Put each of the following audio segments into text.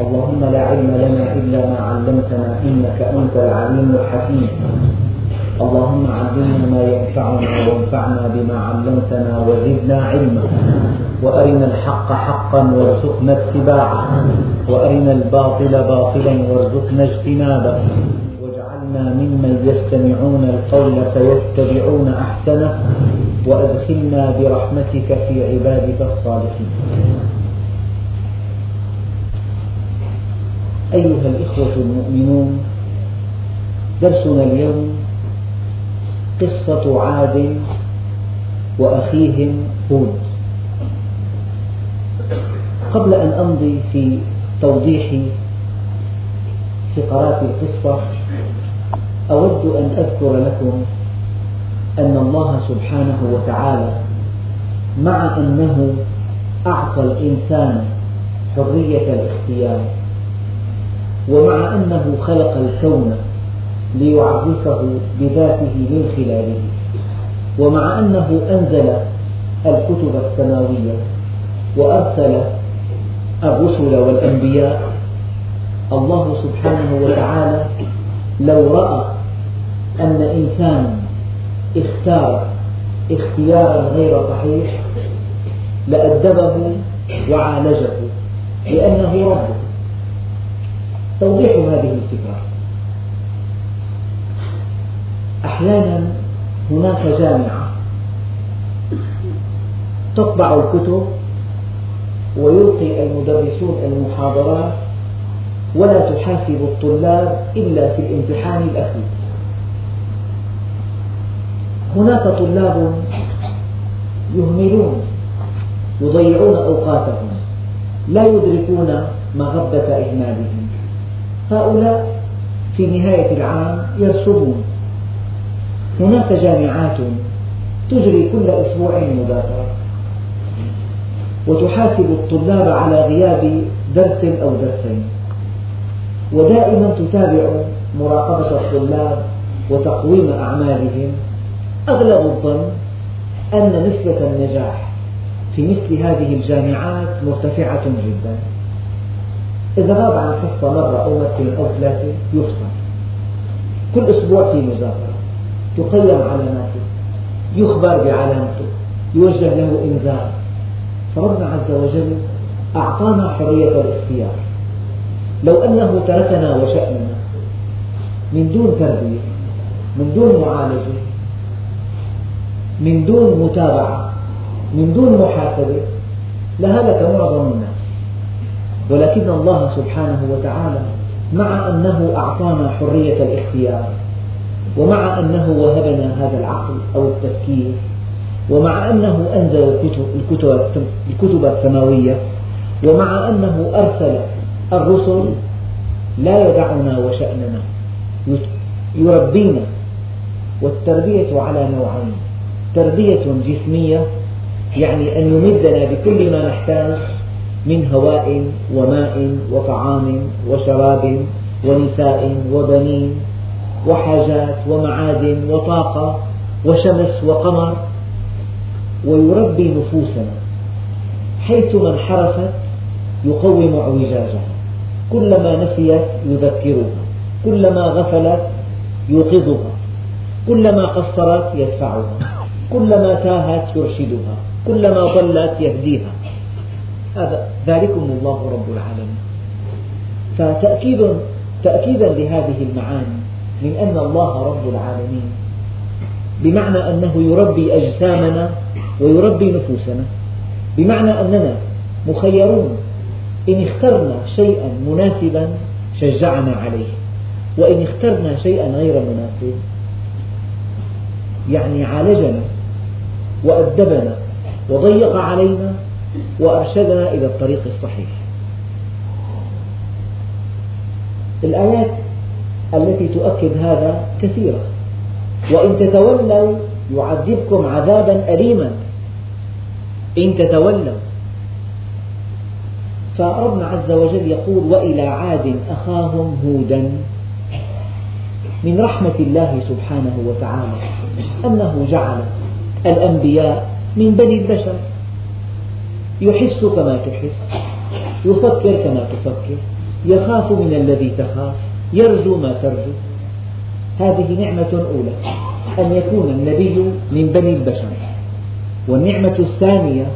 اللهم لا علم لنا إلا ما علمتنا إنك أنت العليم الحكيم. اللهم علمنا ما ينفعنا وانفعنا بما علمتنا وزدنا علما. وأرنا الحق حقا وارزقنا اتباعه. وأرنا الباطل باطلا وارزقنا اجتنابه. واجعلنا ممن يستمعون القول فيتبعون أحسنه. وأدخلنا برحمتك في عبادك الصالحين. أيها الإخوة المؤمنون درسنا اليوم قصة عاد وأخيهم هود. قبل أن أمضي في توضيح فقرات القصة أود أن أذكر لكم أن الله سبحانه وتعالى مع أنه أعطى الإنسان حرية الاختيار ومع أنه خلق الكون ليعرفه بذاته من خلاله ومع أنه أنزل الكتب السماوية وأرسل الرسل والأنبياء الله سبحانه وتعالى لو رأى أن إنسانا اختار اختيارا غير صحيح لأدبه وعالجه لأنه ربه. توضيح هذه الفكرة. أحيانا هناك جامعة تطبع الكتب ويلقي المدرسون المحاضرات ولا تحاسب الطلاب إلا في الامتحان الأخير. هناك طلاب يهملون يضيعون أوقاتهم لا يدركون مغبة إهمالهم. هؤلاء في نهاية العام يرسبون هناك جامعات تجري كل أسبوع مذاكرة وتحاسب الطلاب على غياب درس أو درسين. ودائما تتابع مراقبة الطلاب وتقويم أعمالهم. أغلب الظن أن نسبة النجاح في مثل هذه الجامعات مرتفعة جدا. إذا غاب عن حصة مرة أو مرتين أو ثلاثة يفصل كل أسبوع في مذاكرة. تقيم علاماته. يخبر بعلامته. يوجه له إنذار. فربنا عز وجل أعطانا حرية الاختيار. لو أنه تركنا وشأننا من دون تربية من دون معالجة من دون متابعة من دون محاسبة لهلك معظم الناس. ولكن الله سبحانه وتعالى مع أنه أعطانا حرية الاختيار ومع أنه وهبنا هذا العقل أو التفكير ومع أنه أنزل الكتب, السماوية ومع أنه أرسل الرسل لا يدعنا وشأننا يربينا والتربية على نوعين تربية جسمية يعني أن يمدنا بكل ما نحتاج من هواء وماء وطعام وشراب ونساء وبنين وحاجات ومعادن وطاقة وشمس وقمر. ويربي نفوسنا حيثما انحرفت يقوم اعوجاجها كلما نسيت يذكرها. كلما غفلت يوقظها. كلما قصرت يدفعها. كلما تاهت يرشدها. كلما ضلت يهديها. هذا ذلكم الله رب العالمين. فتأكيد تأكيدا لهذه المعاني من أن الله رب العالمين بمعنى أنه يربي أجسامنا ويربي نفوسنا بمعنى أننا مخيرون إن اخترنا شيئا مناسبا شجعنا عليه وإن اخترنا شيئا غير مناسب يعني عالجنا وأدبنا وضيق علينا وأرشدنا إلى الطريق الصحيح. الآيات التي تؤكد هذا كثيرة. وإن تتولوا يعذبكم عذابا أليما. إن تتولوا. فربنا عز وجل يقول وإلى عاد أخاهم هودا من رحمة الله سبحانه وتعالى أنه جعل الأنبياء من بني البشر. يحس كما تحس يفكر كما تفكر يخاف من الذي تخاف يرجو ما ترجو. هذه نعمة أولى أن يكون النبي من بني البشر. والنعمة الثانية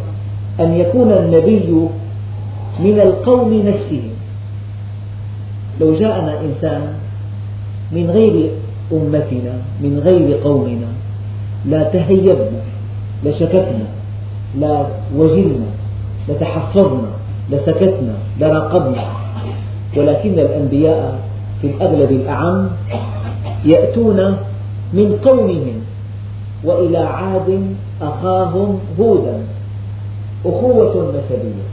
أن يكون النبي من القوم نفسهم. لو جاءنا إنسان من غير أمتنا من غير قومنا لا تهيبنا لشككنا لا وجلنا لتحفظنا لسكتنا لراقبنا. ولكن الأنبياء في الأغلب الأعم يأتون من قومهم وإلى عاد أخاهم هودا. أخوة نسبية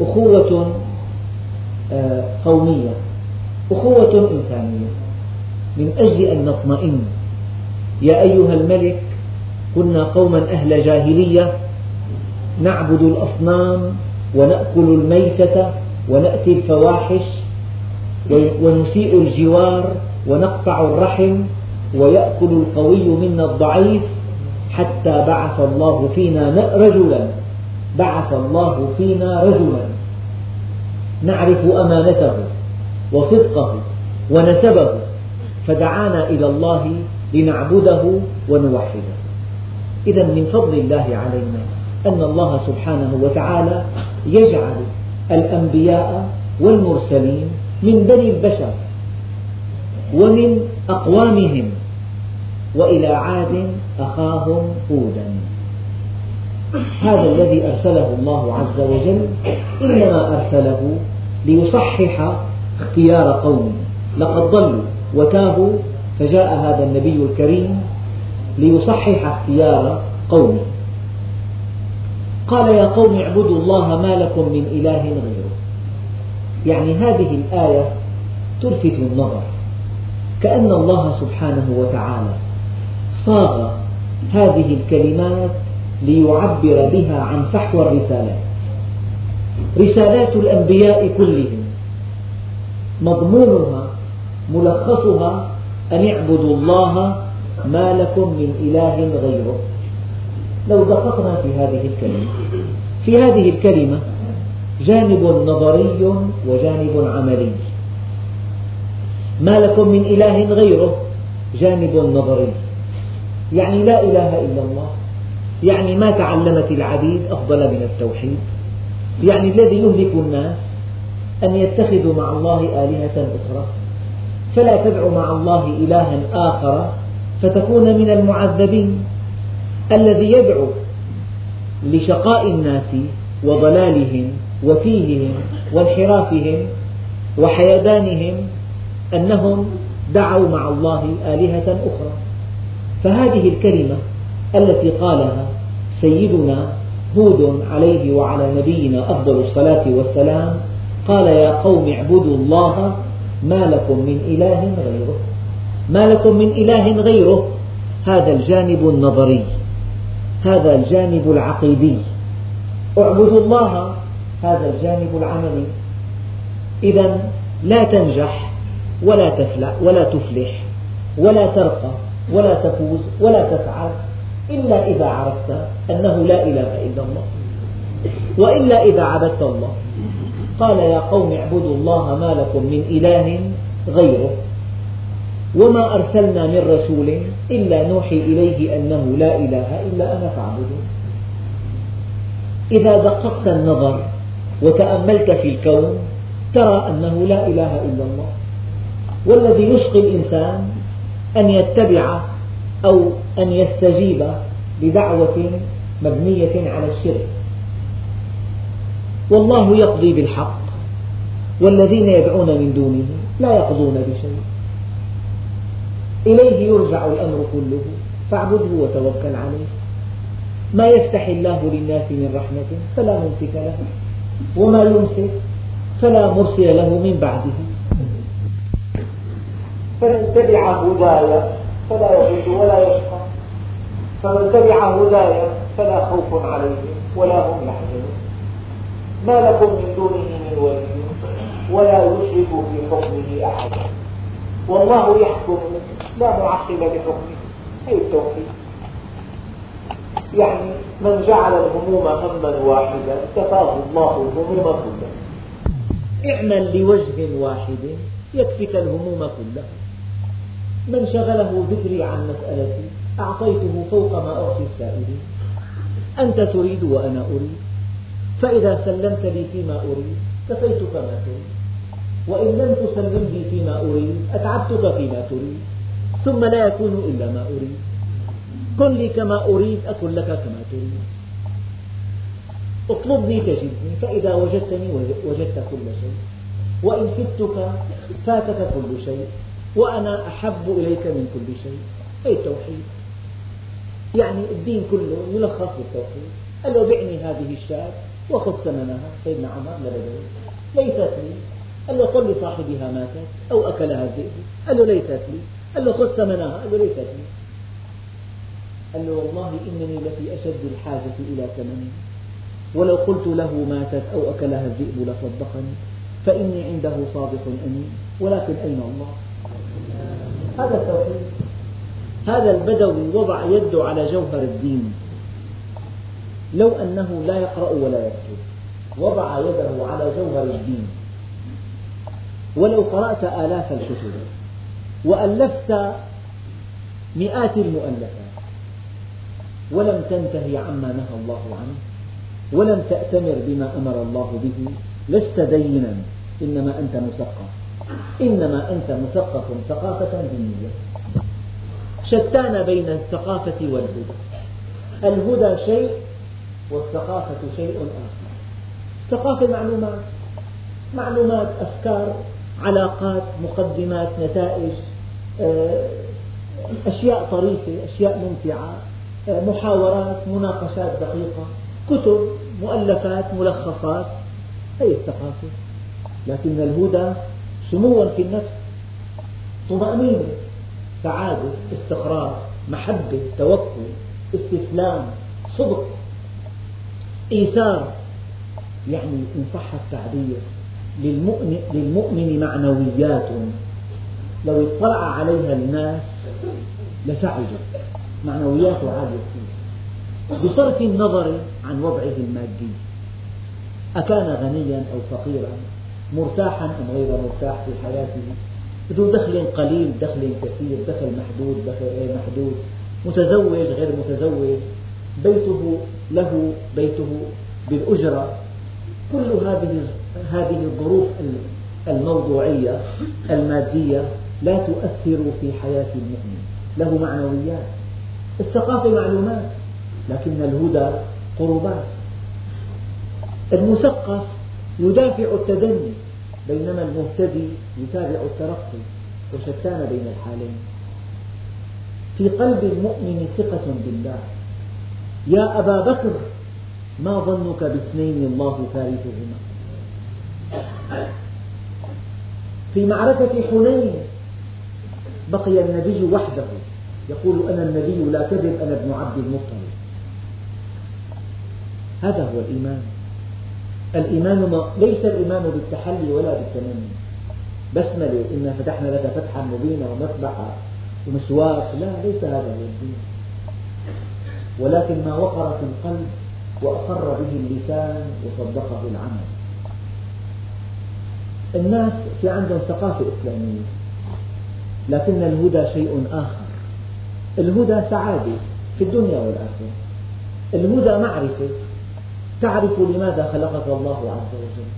أخوة آه، قومية أخوة إنسانية. من أجل أن نطمئن. يا أيها الملك كنا قوما أهل جاهلية. نعبد الأصنام ونأكل الميتة ونأتي الفواحش ونسيء الجوار ونقطع الرحم ويأكل القوي منا الضعيف حتى بعث الله فينا رجلا. بعث الله فينا رجلا. نعرف أمانته وصدقه ونسبه. فدعانا إلى الله لنعبده ونوحده. إذا من فضل الله علينا. أن الله سبحانه وتعالى يجعل الأنبياء والمرسلين من بني البشر ومن أقوامهم وإلى عاد أخاهم هودا هذا الذي أرسله الله عز وجل إنما أرسله ليصحح اختيار قومه. لقد ضلوا وتابوا فجاء هذا النبي الكريم ليصحح اختيار قومه. قال يا قوم اعبدوا الله ما لكم من إله غيره. يعني هذه الآية تلفت النظر. كأن الله سبحانه وتعالى صاغ هذه الكلمات ليعبر بها عن فحوى الرسالات. رسالات الأنبياء كلهم. مضمونها ملخصها أن اعبدوا الله ما لكم من إله غيره. لو دققنا في هذه الكلمة. في هذه الكلمة جانب نظري وجانب عملي. ما لكم من إله غيره؟ جانب نظري. يعني لا إله إلا الله. يعني ما تعلمت العبيد أفضل من التوحيد. يعني الذي يهلك الناس أن يتخذوا مع الله آلهة أخرى. فلا تدع مع الله إلها آخر فتكون من المعذبين. الذي يدعو لشقاء الناس وضلالهم وتيههم وانحرافهم وحيدانهم أنهم دعوا مع الله آلهة أخرى. فهذه الكلمة التي قالها سيدنا هود عليه وعلى نبينا أفضل الصلاة والسلام قال يا قوم اعبدوا الله ما لكم من إله غيره. ما لكم من إله غيره؟ هذا الجانب النظري. هذا الجانب العقيدي. اعبدوا الله هذا الجانب العملي. إذا لا تنجح ولا تفلح ولا تفلح ولا ترقى ولا تفوز ولا تسعد إلا إذا عرفت أنه لا إله إلا الله. وإلا إذا عبدت الله. قال يا قوم اعبدوا الله ما لكم من إله غيره. وما أرسلنا من رسول إلا نوحي إليه أنه لا إله إلا أنا فاعبدون. إذا دققت النظر وتأملت في الكون ترى أنه لا إله إلا الله. والذي يشقي الإنسان أن يتبع أو أن يستجيب لدعوة مبنية على الشرك. والله يقضي بالحق والذين يدعون من دونه لا يقضون بشيء. إليه يرجع الأمر كله فاعبده وتوكل عليه. ما يفتح الله للناس من رحمة فلا ممسك له وما يمسك فلا مرسل له من بعده. فمن تبع هداي فلا يضل ولا يشقى. فمن تبع هداي فلا خوف عليهم ولا هم يحزنون. ما لكم من دونه من ولي ولا يشرك في حكمه أحدا والله يحكم لا معقب لحكمه أي التوحيد يعني من جعل الهموم هما واحدا كفاه الله الهموم كلها اعمل لوجه واحد يكفك الهموم كلها من شغله ذكري عن مسألتي أعطيته فوق ما أعطي السائلين أنت تريد وأنا أريد. فإذا سلمت لي فيما أريد كفيتك ما تريد. وإن لم تسلم لي فيما أريد أتعبتك فيما تريد. ثم لا يكون إلا ما أريد. كن لي كما أريد أكن لك كما تريد. اطلبني تجدني فإذا وجدتني وجدت كل شيء. وإن فتك فاتك كل شيء. وأنا أحب إليك من كل شيء. أي التوحيد؟ يعني الدين كله يلخص بالتوحيد. قال له بعني هذه الشاة وخذ ثمنها. سيدنا عمر لبدوي ليست لي. قال له قل لصاحبها ماتت أو أكلها الذئب. قال له ليست لي. قال له خذ ثمنها. قال له ليست لي قال له والله إنني لفي أشد الحاجة إلى ثمنها. ولو قلت له ماتت أو أكلها الذئب لصدقني فإني عنده صادق أمين. ولكن أين الله؟ هذا التوحيد. هذا البدوي وضع يده على جوهر الدين. لو أنه لا يقرأ ولا يكتب وضع يده على جوهر الدين. ولو قرأت آلاف الكتب. وألفت مئات المؤلفات. ولم تنتهي عما نهى الله عنه ولم تأتمر بما أمر الله به. لست دينا إنما أنت مثقف. إنما أنت مثقف ثقافة دينية. شتان بين الثقافة والهدى. الهدى شيء والثقافة شيء آخر. الثقافة معلومات معلومات أفكار علاقات مقدمات نتائج. أشياء طريفة أشياء ممتعة آه، محاورات مناقشات دقيقة كتب مؤلفات ملخصات هي الثقافة. لكن الهدى سموا في النفس طمأنينة سعادة استقرار محبة توكل استسلام صدق. إيثار يعني إن صح التعبير للمؤمن, للمؤمن معنويات. لو اطلع عليها الناس لسعجوا معنوياته عالية كثير بصرف النظر عن وضعه المادي. أكان غنيا أو فقيرا مرتاحا أم غير مرتاح في حياته؟ ذو دخل قليل دخل كثير دخل محدود دخل غير محدود. متزوج غير متزوج. بيته له بيته بالأجرة. كل هذه هذه الظروف الموضوعية المادية لا تؤثر في حياة المؤمن. له معنويات الثقافة معلومات لكن الهدى قربات. المثقف يدافع التدني بينما المهتدي يتابع الترقي وشتان بين الحالين. في قلب المؤمن ثقة بالله. يا أبا بكر ما ظنك باثنين الله ثالثهما؟ في معركة حنين بقي النبي وحده. يقول أنا النبي لا كذب أنا ابن عبد المطلب. هذا هو الإيمان. الإيمان ليس الإيمان بالتحلي ولا بالتمني. بسملة إنا فتحنا لك فتحا مبينا ومسبحا ومسواك. لا ليس هذا هو الدين. ولكن ما وقر في القلب وأقر به اللسان وصدقه العمل الناس في عندهم ثقافة إسلامية. لكن الهدى شيء آخر. الهدى سعادة في الدنيا والآخرة. الهدى معرفة. تعرف لماذا خلقك الله عز وجل.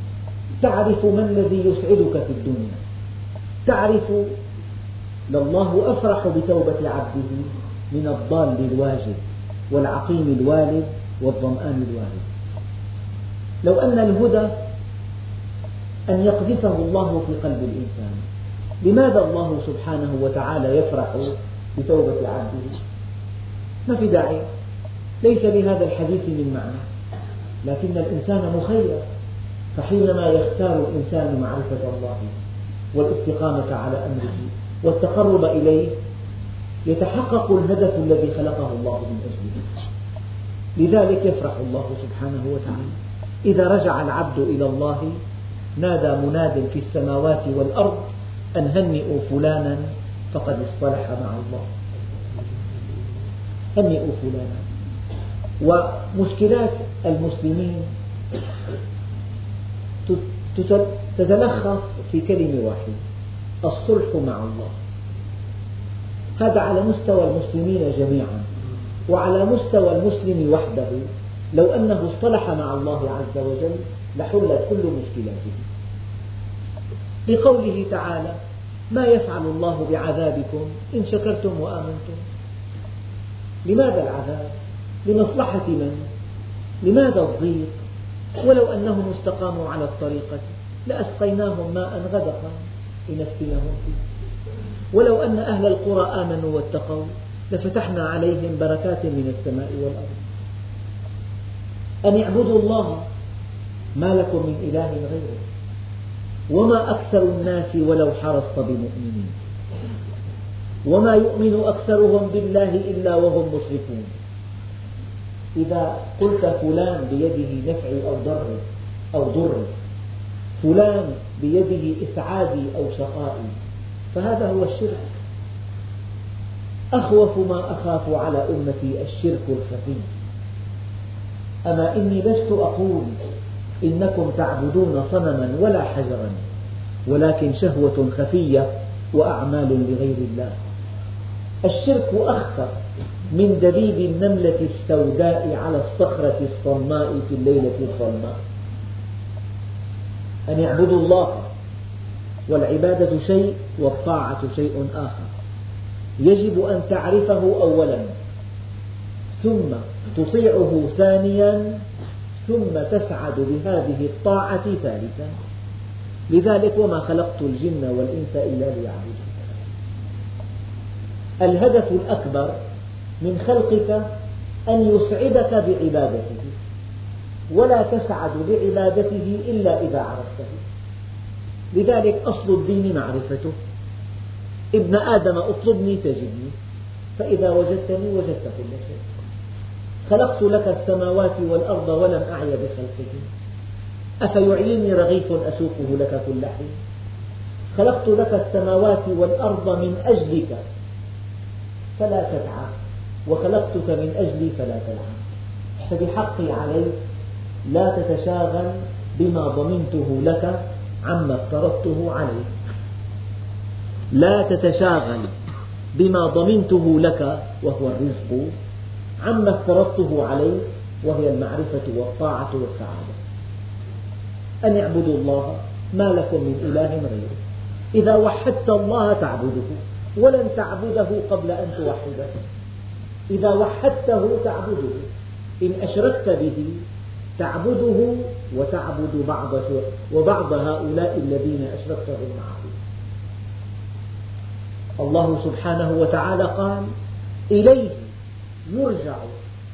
تعرف ما الذي يسعدك في الدنيا. تعرف لله أفرح بتوبة عبده من الضال الواجب والعقيم الوالد والظمآن الوالد. لو أن الهدى أن يقذفه الله في قلب الإنسان. لماذا الله سبحانه وتعالى يفرح بتوبة عبده؟ ما في داعي. ليس لهذا الحديث من معنى. لكن الإنسان مخير. فحينما يختار الإنسان معرفة الله والاستقامة على أمره والتقرب إليه يتحقق الهدف الذي خلقه الله من أجله. لذلك يفرح الله سبحانه وتعالى. إذا رجع العبد إلى الله نادى مناد في السماوات والأرض أن هنئوا فلانا فقد اصطلح مع الله. هنئوا فلانا. ومشكلات المسلمين تتلخص في كلمة واحدة الصلح مع الله. هذا على مستوى المسلمين جميعا وعلى مستوى المسلم وحده لو أنه اصطلح مع الله عز وجل لحلت كل مشكلاته. لقوله تعالى ما يفعل الله بعذابكم إن شكرتم وآمنتم لماذا العذاب؟ لمصلحة من؟ لماذا الضيق؟ ولو أنهم استقاموا على الطريقة لأسقيناهم ماء غدقا لنفتنهم فيه ولو أن أهل القرى آمنوا واتقوا لفتحنا عليهم بركات من السماء والأرض أن اعبدوا الله ما لكم من إله غيره وما أكثر الناس ولو حرصت بمؤمنين. وما يؤمن أكثرهم بالله إلا وهم مشركون إذا قلت فلان بيده نفعي أو ضري أو ضري فلان بيده إسعادي أو شقائي فهذا هو الشرك. أخوف ما أخاف على أمتي الشرك الخفي. أما إني لست أقول إنكم تعبدون صنما ولا حجرا ولكن شهوة خفية وأعمال لغير الله. الشرك أخطر من دبيب النملة السوداء على الصخرة الصماء في الليلة الظلماء. أن يعبدوا الله والعبادة شيء والطاعة شيء آخر. يجب أن تعرفه أولا ثم تطيعه ثانيا ثم تسعد بهذه الطاعة ثالثا. لذلك وما خلقت الجن والإنس إلا ليعبدون. الهدف الأكبر من خلقك أن يسعدك بعبادته ولا تسعد بعبادته إلا إذا عرفته. لذلك أصل الدين معرفته. ابن آدم اطلبني تجدني فإذا وجدتني وجدت كل شيء. خلقت لك السماوات والأرض ولم أعي بخلقه أفيعيني رغيف أسوقه لك كل حين. خلقت لك السماوات والأرض من أجلك فلا تدعى وخلقتك من أجلي فلا تلعى فبحقي عليك لا تتشاغل بما ضمنته لك عما افترضته عليك. لا تتشاغل بما ضمنته لك وهو الرزق عما افترضته عليك وهي المعرفة والطاعة والسعادة. أن اعبدوا الله ما لكم من إله غيره. إذا وحدت الله تعبده ولن تعبده قبل أن توحده. إذا وحدته تعبده إن أشركت به تعبده وتعبد بعض وبعض هؤلاء الذين أشركتهم معه. الله سبحانه وتعالى قال إليه يرجع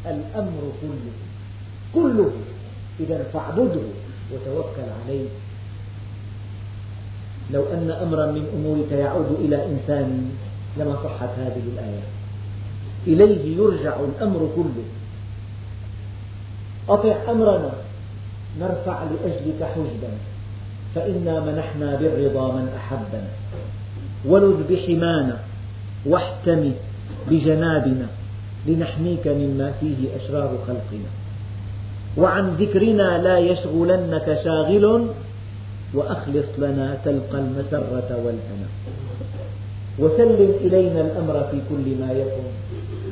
الأمر كله كله إذا فاعبده وتوكل عليه. لو أن أمرا من أمورك يعود إلى إنسان لما صحت هذه الآية. إليه يرجع الأمر كله. أطع أمرنا نرفع لأجلك حجبا. فإنا منحنا بالرضا من أحبنا. ولذ بحمانا واحتمي بجنابنا. لنحميك مما فيه أشرار خلقنا. وعن ذكرنا لا يشغلنك شاغل وأخلص لنا تلقى المسرة والهنا. وسلم إلينا الأمر في كل ما يكن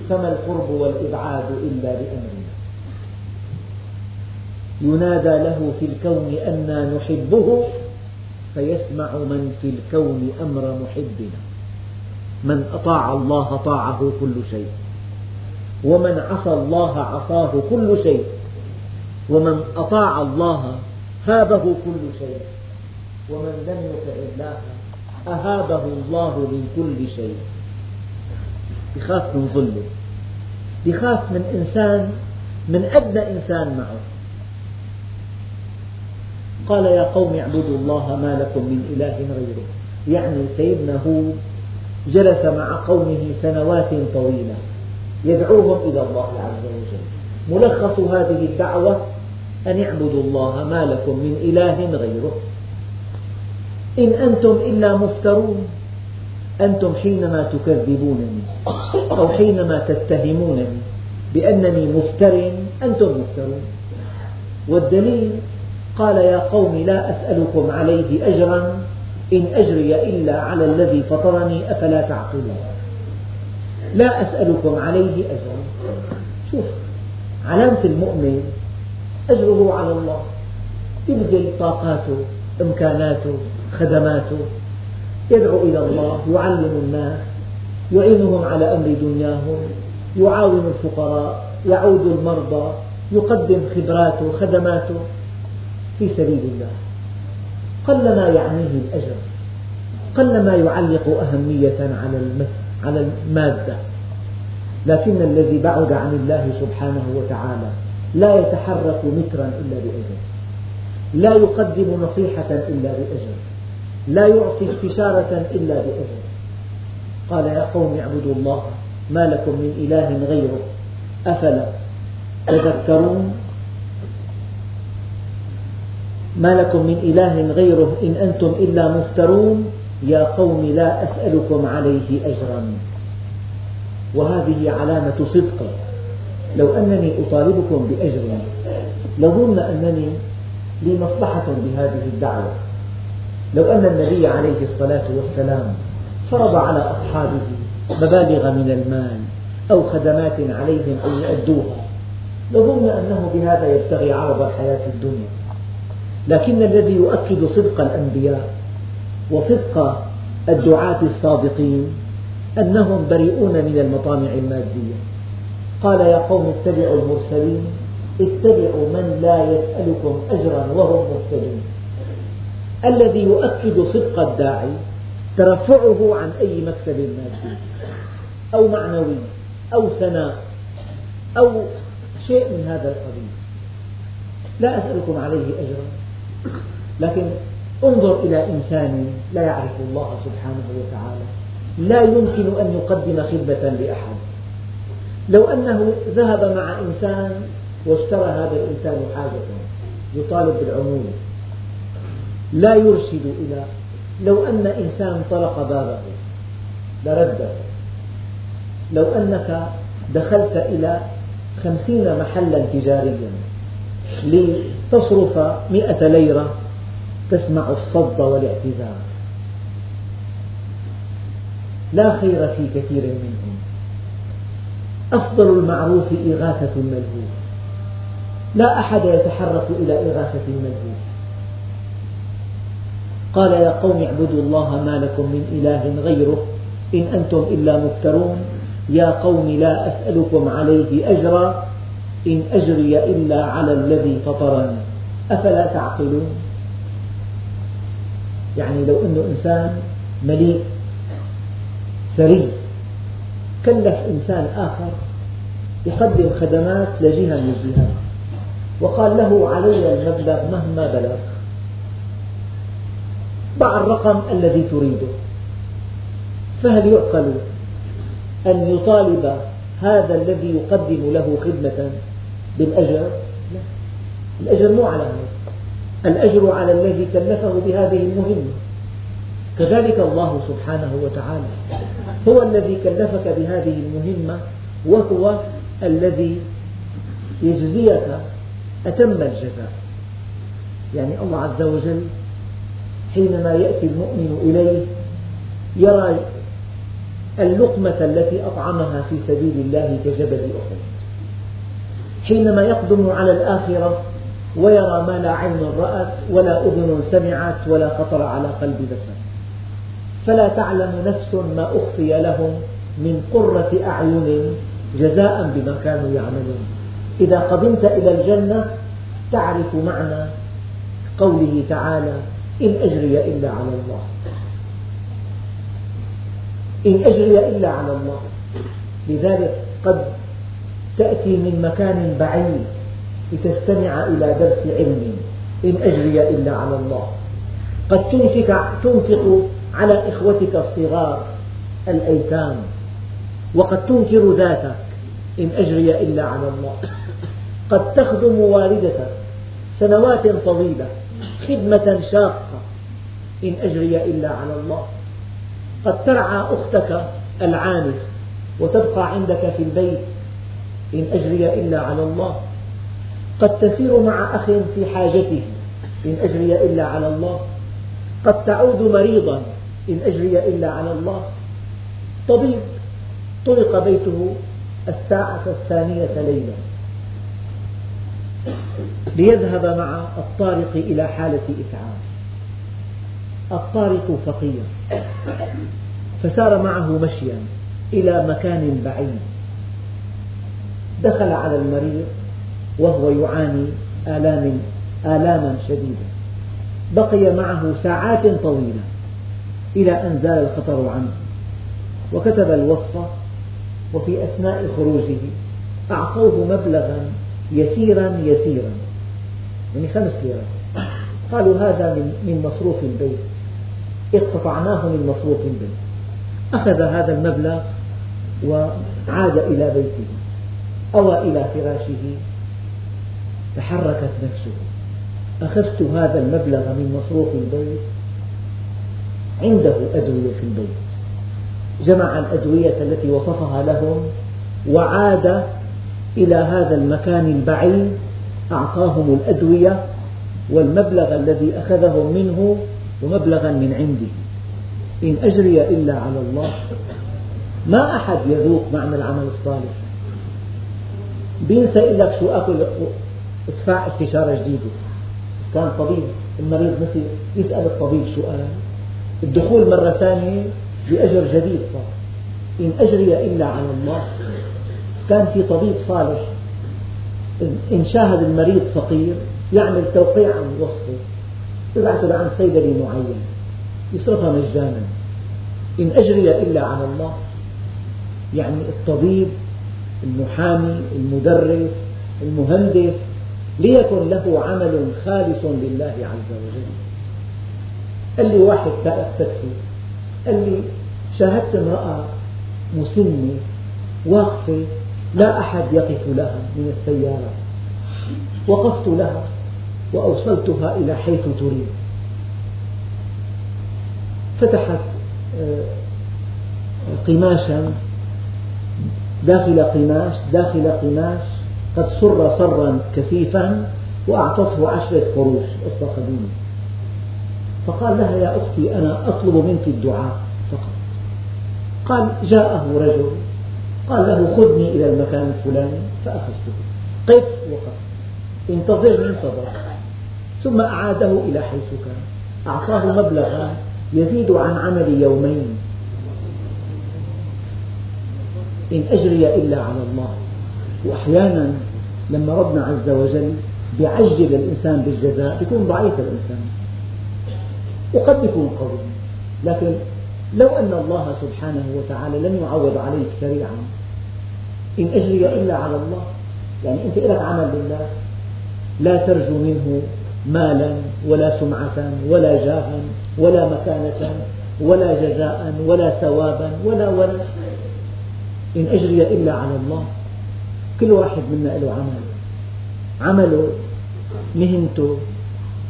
فما القرب والإبعاد إلا بأمرنا. ينادى له في الكون أنا نحبه فيسمع من في الكون أمر محبنا. من أطاع الله طاعه كل شيء. ومن عصى الله عصاه كل شيء. ومن أطاع الله هابه كل شيء. ومن لم يطع الله أهابه الله من كل شيء. يخاف من ظلم. يخاف من إنسان من أدنى إنسان معه. قال يا قوم اعبدوا الله ما لكم من إله غيره. يعني سيدنا هود جلس مع قومه سنوات طويلة. يدعوهم إلى الله عز وجل. ملخص هذه الدعوة أن اعبدوا الله ما لكم من إله غيره. إن أنتم إلا مفترون. أنتم حينما تكذبونني أو حينما تتهمونني بأنني مفتر أنتم مفترون. والدليل قال يا قوم لا أسألكم عليه أجرا إن أجري إلا على الذي فطرني أفلا تعقلون. لا أسألكم عليه أجرا. شوف علامة المؤمن أجره على الله. يبذل طاقاته إمكاناته خدماته. يدعو إلى الله يعلم الناس يعينهم على أمر دنياهم يعاون الفقراء يعود المرضى يقدم خبراته خدماته في سبيل الله. قلما يعنيه الأجر. قلما يعلق أهمية على على المادة. لكن الذي بعد عن الله سبحانه وتعالى لا يتحرك مترا إلا بأجر لا يقدم نصيحة إلا بأجر لا يعطي استشارة إلا بأجر قال يا قوم اعبدوا الله ما لكم من إله غيره. أفلا تذكرون؟ ما لكم من إله غيره إن أنتم إلا مفترون؟ يا قوم لا أسألكم عليه أجرا. وهذه علامة صدق. لو أنني أطالبكم بأجر لظن أنني لي مصلحة بهذه الدعوة. لو أن النبي عليه الصلاة والسلام فرض على أصحابه مبالغ من المال أو خدمات عليهم أن يؤدوها لظن أنه بهذا يبتغي عرض الحياة الدنيا. لكن الذي يؤكد صدق الأنبياء وصدق الدعاة الصادقين أنهم بريئون من المطامع المادية. قال يا قوم اتبعوا المرسلين اتبعوا من لا يسألكم أجرا وهم مهتدون. الذي يؤكد صدق الداعي ترفعه عن أي مكسب مادي أو معنوي أو ثناء أو شيء من هذا القبيل. لا أسألكم عليه أجرا. لكن انظر إلى إنسان لا يعرف الله سبحانه وتعالى. لا يمكن أن يقدم خدمة لأحد. لو أنه ذهب مع إنسان واشترى هذا الإنسان حاجة يطالب بالعمولة لا يرشد إلى لو أن إنسان طرق بابه لرده. لو أنك دخلت إلى خمسين محلا تجاريا لتصرف مئة ليرة تسمع الصد والاعتذار. لا خير في كثير منهم. أفضل المعروف إغاثة الملهوف. لا أحد يتحرك إلى إغاثة الملهوف. قال يا قوم اعبدوا الله ما لكم من إله غيره. إن أنتم إلا مفترون. يا قوم لا أسألكم عليه أجرا. إن أجري إلا على الذي فطرني. أفلا تعقلون؟ يعني لو أنه إنسان مليء ثري كلف إنسان آخر يقدم خدمات لجهة من الجهات وقال له علي المبلغ مهما بلغ. ضع الرقم الذي تريده. فهل يعقل أن يطالب هذا الذي يقدم له خدمة بالأجر؟ لا. الأجر مو على هذا الأجر على الذي كلفه بهذه المهمة. كذلك الله سبحانه وتعالى هو الذي كلفك بهذه المهمة وهو الذي يجزيك أتم الجزاء. يعني الله عز وجل حينما يأتي المؤمن إليه يرى اللقمة التي أطعمها في سبيل الله كجبل أحد. حينما يقدم على الآخرة ويرى ما لا عين رأت ولا أذن سمعت ولا خطر على قلب بشر. فلا تعلم نفس ما أخفي لهم من قرة أعين جزاء بما كانوا يعملون. إذا قدمت إلى الجنة تعرف معنى قوله تعالى إن أجري إلا على الله. إن أجري إلا على الله. لذلك قد تأتي من مكان بعيد لتستمع إلى درس علم إن أجري إلا على الله. قد تنفق, تنفق على إخوتك الصغار الأيتام وقد تنكر ذاتك إن أجري إلا على الله. قد تخدم والدتك سنوات طويلة خدمة شاقة إن أجري إلا على الله. قد ترعى أختك العانس وتبقى عندك في البيت إن أجري إلا على الله. قد تسير مع أخ في حاجته إن أجري إلا على الله. قد تعود مريضا إن أجري إلا على الله. طبيب طرق بيته الساعة الثانية ليلا. ليذهب مع الطارق إلى حالة إسعاف. الطارق فقير. فسار معه مشيا إلى مكان بعيد. دخل على المريض. وهو يعاني آلام آلاما شديدة بقي معه ساعات طويلة إلى أن زال الخطر عنه. وكتب الوصفة وفي أثناء خروجه أعطوه مبلغا يسيرا يسيرا يعني خمس ليرات. قالوا هذا من مصروف البيت. اقتطعناه من مصروف البيت. أخذ هذا المبلغ وعاد إلى بيته أوى إلى فراشه تحركت نفسه. أخذت هذا المبلغ من مصروف البيت. عنده أدوية في البيت. جمع الأدوية التي وصفها لهم وعاد إلى هذا المكان البعيد. أعطاهم الأدوية والمبلغ الذي أخذهم منه ومبلغا من عنده. إن أجري إلا على الله. ما أحد يذوق معنى العمل الصالح. بينسى لك شو أكل ادفع استشارة جديدة. كان طبيب المريض نسي يسأل الطبيب سؤال. الدخول مرة ثانية بأجر جديد صار. إن أجري إلا على الله. كان في طبيب صالح. إن شاهد المريض فقير يعمل توقيع عن وصفه. يبعثه لعند صيدلي معين. يصرفها مجانا. إن أجري إلا على الله. يعني الطبيب المحامي المدرس المهندس ليكن له عمل خالص لله عز وجل. قال لي واحد سائق تاكسي قال لي شاهدت امرأة مسنة واقفة لا أحد يقف لها من السيارة. وقفت لها وأوصلتها إلى حيث تريد. فتحت آه، قماشا داخل قماش داخل قماش. قد سر سرا كثيفا وأعطته عشرة قروش. قصة قديمة فقال لها يا أختي أنا أطلب منك الدعاء فقط. قال جاءه رجل. قال له خذني إلى المكان الفلاني فأخذته. قف وقف. انتظرني انتظر ثم أعاده إلى حيث كان. أعطاه مبلغا يزيد عن عمل يومين. إن أجري إلا على الله. وأحيانا لما ربنا عز وجل يعجل الإنسان بالجزاء يكون ضعيف الإنسان. وقد يكون قوي. لكن لو أن الله سبحانه وتعالى لم يعوض عليك سريعا إن أجري إلا على الله يعني أنت لك عمل لله لا ترجو منه مالا ولا سمعة ولا جاها ولا مكانة ولا جزاء ولا ثوابا ولا ولا إن أجري إلا على الله كل واحد منا له عمل عمله مهنته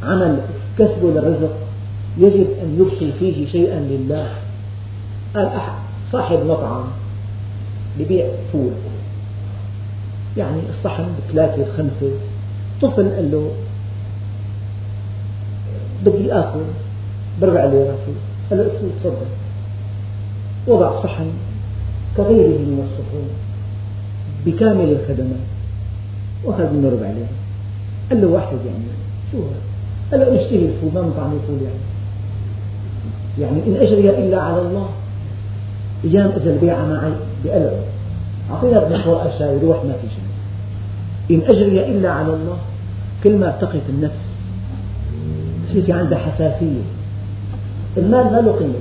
عمل كسبه للرزق. يجب أن يبقي فيه شيئا لله. قال صاحب مطعم ببيع فول. يعني الصحن بثلاثة خمسة. طفل قال له بدي آكل بربع ليرة قال له اسمه تفضل. وضع صحن كغيره من الصحون. بكامل الخدمات. وأخذ منه ربع ليرة. قال له واحد يعني شو هذا؟ قال له نشتهي الفول ما مطعم الفول يعني. يعني إن أجري إلا على الله. أيام إذا البيعة معي بقلب أعطينا ابن الشاي يروح ما في شيء. إن أجري إلا على الله كل ما ارتقت النفس. يصير في عندها حساسية. المال ما له قيمة.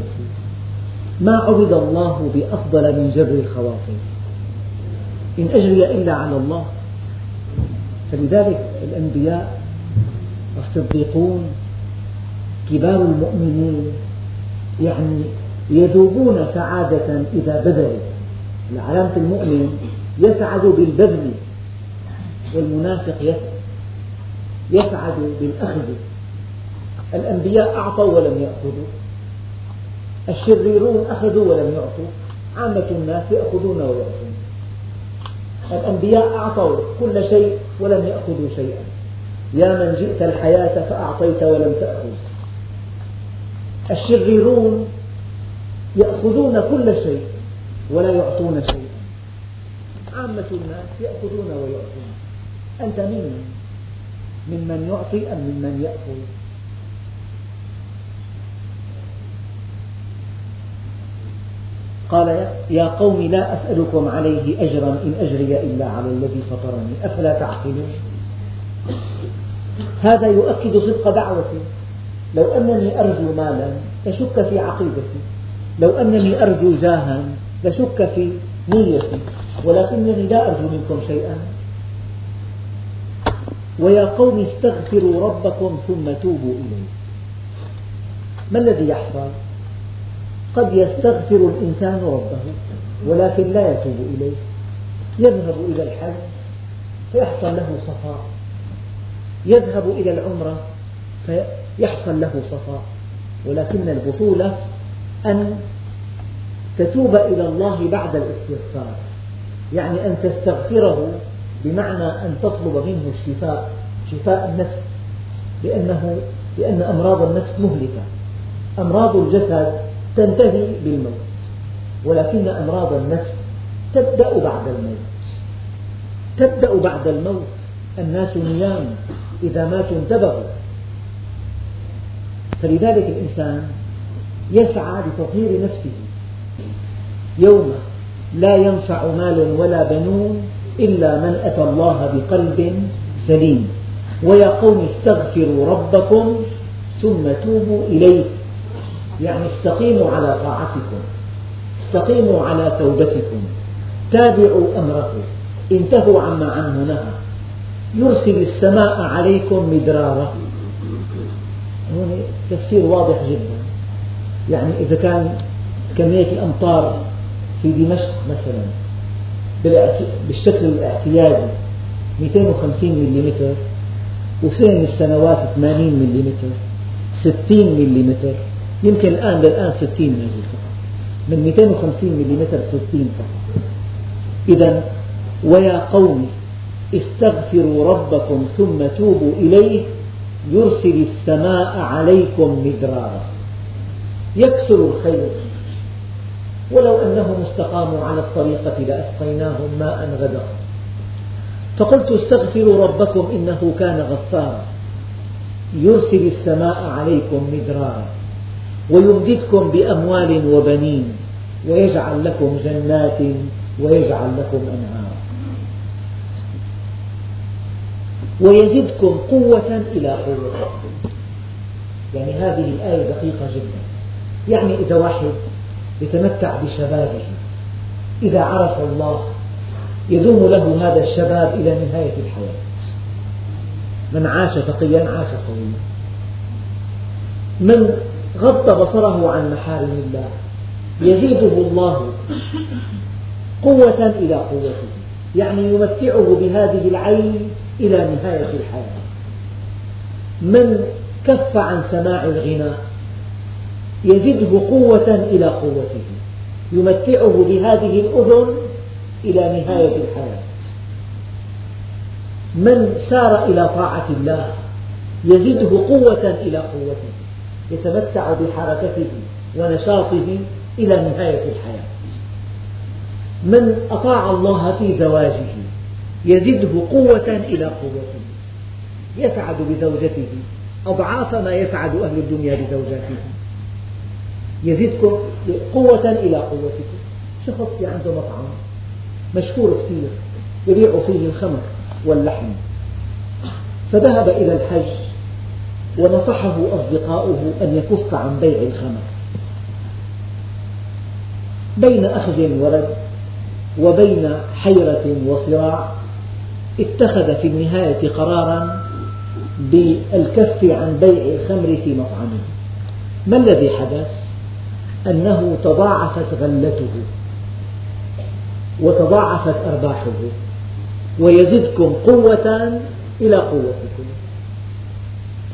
ما عبد الله بأفضل من جر الخواطر. إن أجري إلا على الله. فلذلك الأنبياء الصديقون كبار المؤمنين يعني يذوبون سعادة إذا بذلوا. علامة المؤمن يسعد بالبذل والمنافق يسعد بالأخذ. الأنبياء أعطوا ولم يأخذوا. الشريرون أخذوا ولم يعطوا. عامة الناس يأخذون ويعطون. الأنبياء أعطوا كل شيء ولم يأخذوا شيئا يا من جئت الحياة فأعطيت ولم تأخذ الشريرون يأخذون كل شيء ولا يعطون شيئا عامة الناس يأخذون ويعطون أنت ممن؟ ممن يعطي أم ممن يأخذ؟ قال يا قوم لا أسألكم عليه أجرا إن أجري إلا على الذي فطرني. أفلا تعقلون؟ هذا يؤكد صدق دعوتي. لو أنني أرجو مالا لشك في عقيدتي. لو أنني أرجو جاها لشك في نيتي. ولكنني لا أرجو منكم شيئا. ويا قوم استغفروا ربكم ثم توبوا إليه. ما الذي يحصل؟ قد يستغفر الإنسان ربه ولكن لا يتوب إليه. يذهب إلى الحج فيحصل له صفاء يذهب إلى العمرة فيحصل له صفاء ولكن البطولة أن تتوب إلى الله بعد الاستغفار. يعني أن تستغفره بمعنى أن تطلب منه الشفاء شفاء النفس. لأنه لأن أمراض النفس مهلكة. أمراض الجسد تنتهي بالموت. ولكن أمراض النفس تبدأ بعد الموت. تبدأ بعد الموت. الناس نيام إذا ماتوا انتبهوا. فلذلك الإنسان يسعى لتطهير نفسه. يوم لا ينفع مال ولا بنون إلا من أتى الله بقلب سليم. ويا قوم استغفروا ربكم ثم توبوا إليه. يعني استقيموا على طاعتكم استقيموا على توبتكم تابعوا أمره انتهوا عما عنه نهى. يرسل السماء عليكم مدرارا. هنا تفسير واضح جدا. يعني إذا كان كمية الأمطار في دمشق مثلا بالشكل الاعتيادي 250 ملم وسنة السنوات 80 ملم 60 ملم يمكن الآن للآن 60 نازل فقط. من 250 ملم 60 فقط. إذا ويا قوم استغفروا ربكم ثم توبوا إليه يرسل السماء عليكم مدرارا. يكسر الخير ولو أنهم استقاموا على الطريقة لأسقيناهم ماء غدقا فقلت استغفروا ربكم إنه كان غفارا. يرسل السماء عليكم مدرارا. ويمددكم بأموال وبنين. ويجعل لكم جنات ويجعل لكم أنهارا ويزدكم قوة إلى قوتكم يعني هذه الآية دقيقة جدا. يعني إذا واحد يتمتع بشبابه إذا عرف الله يدوم له هذا الشباب إلى نهاية الحياة. من عاش تقيا عاش قويا. من غض بصره عن محارم الله. يزيده الله قوة إلى قوته يعني يمتعه بهذه العين إلى نهاية الحياة. من كف عن سماع الغناء يزده قوة إلى قوته. يمتعه بهذه الأذن إلى نهاية الحياة. من سار إلى طاعة الله يزده قوة إلى قوته. يتمتع بحركته ونشاطه إلى نهاية الحياة. من أطاع الله في زواجه يزده قوة إلى قوته يسعد بزوجته أضعاف ما يسعد أهل الدنيا بزوجاتهم يزيدكم قوة إلى قوتكم شخص في عنده مطعم مشهور كثير يبيع فيه الخمر واللحم. فذهب إلى الحج ونصحه أصدقاؤه أن يكف عن بيع الخمر. بين أخذ ورد وبين حيرة وصراع اتخذ في النهاية قرارا بالكف عن بيع الخمر في مطعمه. ما الذي حدث؟ أنه تضاعفت غلته وتضاعفت أرباحه ويزدكم قوة إلى قوتكم.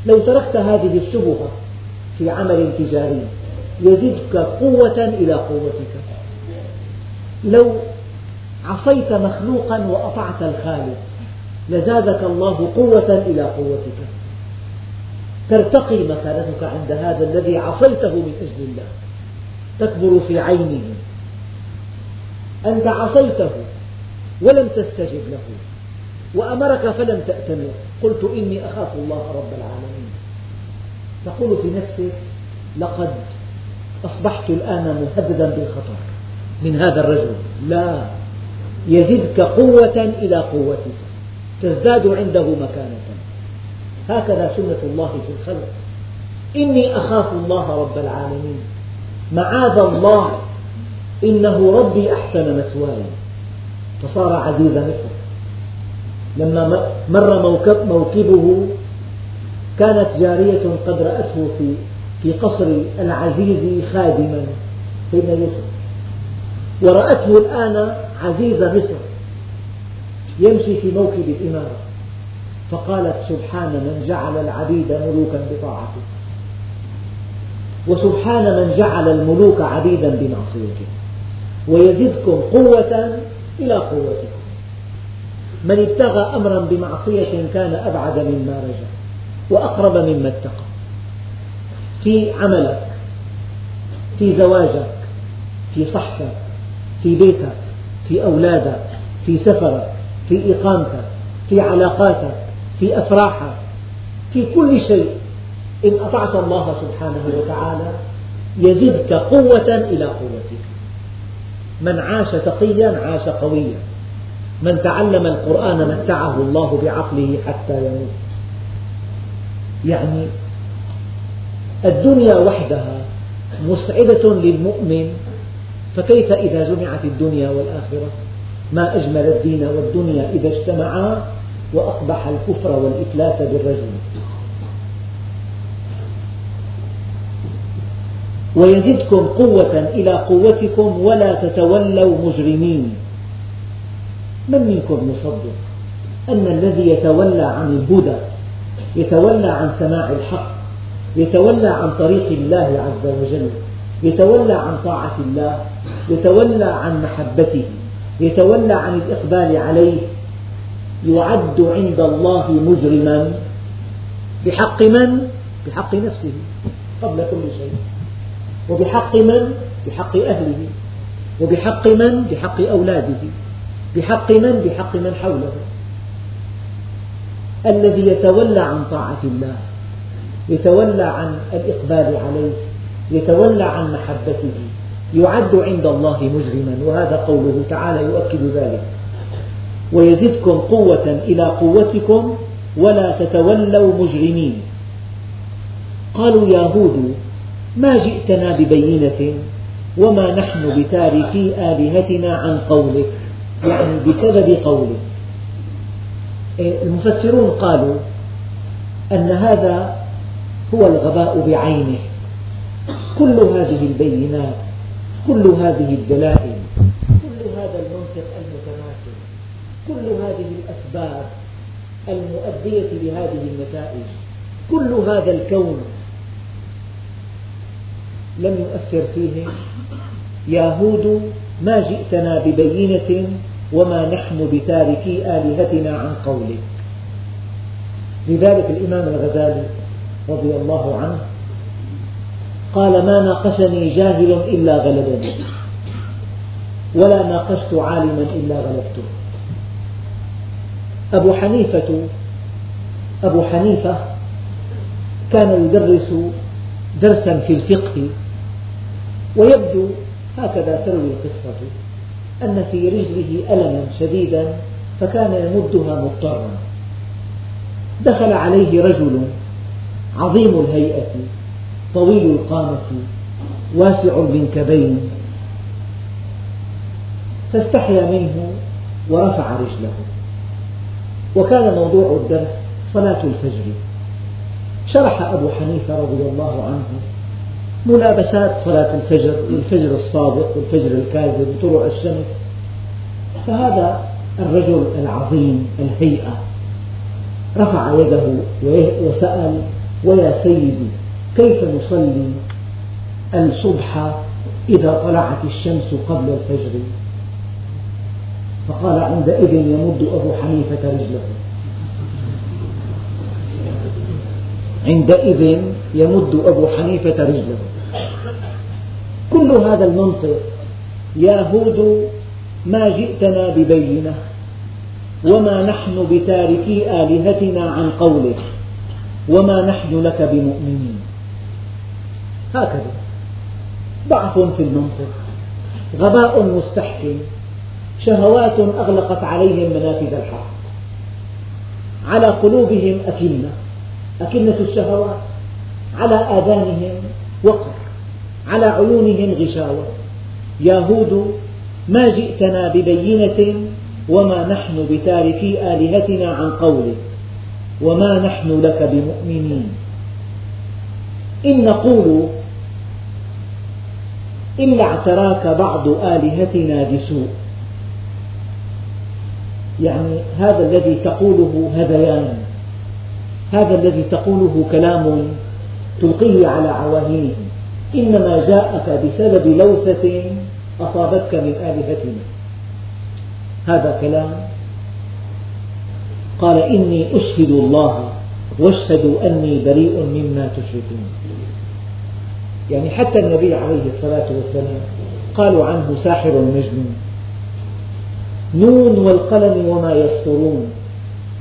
لو تركت هذه الشبهة في عمل تجاري يزدك قوة إلى قوتك. لو عصيت مخلوقا وأطعت الخالق لزادك الله قوة إلى قوتك. ترتقي مكانتك عند هذا الذي عصيته من أجل الله. تكبر في عينه. أنت عصيته ولم تستجب له وأمرك فلم تأتمر قلت إني أخاف الله رب العالمين. تقول في نفسك لقد أصبحت الآن مهددا بالخطر من هذا الرجل. لا يزدك قوة إلى قوتك. تزداد عنده مكانة. هكذا سنة الله في الخلق. إني أخاف الله رب العالمين. معاذ الله. إنه ربي أحسن مثواي. فصار عزيز مصر لما مر موكبه كانت جارية قد رأته في في قصر العزيز خادما سيدنا يوسف. ورأته الآن عزيز مصر. يمشي في موكب الإمارة. فقالت سبحان من جعل العبيد ملوكا بطاعته. وسبحان من جعل الملوك عبيدا بمعصيته. ويزدكم قوة إلى قوتكم من ابتغى أمرا بمعصية كان أبعد مما رجع وأقرب مما اتقى. في عملك في زواجك في صحتك في بيتك في أولادك في سفرك في إقامتك في علاقاتك في أفراحك في كل شيء. إن أطعت الله سبحانه وتعالى يزدك قوة إلى قوتك. من عاش تقيا عاش قويا. من تعلم القرآن متعه الله بعقله حتى يموت. يعني الدنيا وحدها مسعدة للمؤمن فكيف إذا جمعت الدنيا والآخرة؟ ما أجمل الدين والدنيا إذا اجتمعا وأقبح الكفر والإفلاس بالرجل. ويزدكم قوة إلى قوتكم ولا تتولوا مجرمين. من منكم مصدق أن الذي يتولى عن الهدى يتولى عن سماع الحق يتولى عن طريق الله عز وجل يتولى عن طاعة الله يتولى عن محبته يتولى عن الإقبال عليه يعد عند الله مجرما بحق من؟ بحق نفسه قبل كل شيء وبحق من؟ بحق أهله وبحق من؟ بحق أولاده بحق من؟ بحق من حوله. الذي يتولى عن طاعة الله يتولى عن الإقبال عليه يتولى عن محبته يعد عند الله مجرما وهذا قوله تعالى يؤكد ذلك. ويزدكم قوة إلى قوتكم ولا تتولوا مجرمين. قالوا يا هود ما جئتنا ببينة وما نحن بتاركي آلهتنا عن قولك؟ يعني بسبب قولك المفسرون قالوا أن هذا هو الغباء بعينه. كل هذه البينات كل هذه الدلائل كل هذا المنطق المتماثل كل هذه الأسباب المؤدية لهذه النتائج كل هذا الكون لم يؤثر فيهم يا هود ما جئتنا ببينة وما نحن بتاركي آلهتنا عن قولك لذلك الإمام الغزالي رضي الله عنه قال ما ناقشني جاهل إلا غلبني ولا ناقشت عالما إلا غلبته. أبو حنيفة أبو حنيفة كان يدرس درسا في الفقه ويبدو هكذا تروي القصة أن في رجله ألما شديدا فكان يمدها مضطرا. دخل عليه رجل عظيم الهيئة طويل القامة واسع المنكبين فاستحيا منه ورفع رجله. وكان موضوع الدرس صلاة الفجر. شرح أبو حنيفة رضي الله عنه ملابسات صلاة الفجر والفجر الصادق والفجر الكاذب وطلوع الشمس. فهذا الرجل العظيم الهيئة. رفع يده وسأل ويا سيدي كيف نصلي الصبح إذا طلعت الشمس قبل الفجر؟ فقال عندئذ يمد أبو حنيفة رجله. عندئذ يمد أبو حنيفة رجله. كل هذا المنطق يا هود ما جئتنا ببينة وما نحن بتاركي آلهتنا عن قولك وما نحن لك بمؤمنين. هكذا ضعف في المنطق غباء مستحكم شهوات أغلقت عليهم منافذ الحق على قلوبهم أكنة أكنة الشهوات على آذانهم وقر على عيونهم غشاوة. يا هود ما جئتنا ببينة وما نحن بتاركي آلهتنا عن قولك وما نحن لك بمؤمنين. إن نقول إلا اعتراك بعض آلهتنا بسوء. يعني هذا الذي تقوله هذيان. هذا الذي تقوله كلام تلقيه على عواهنهم إنما جاءك بسبب لوثة أصابتك من آلهتنا. هذا كلام. قال إني أشهد الله واشهدوا أني بريء مما تشركون. يعني حتى النبي عليه الصلاة والسلام قالوا عنه ساحر مجنون. نون والقلم وما يسطرون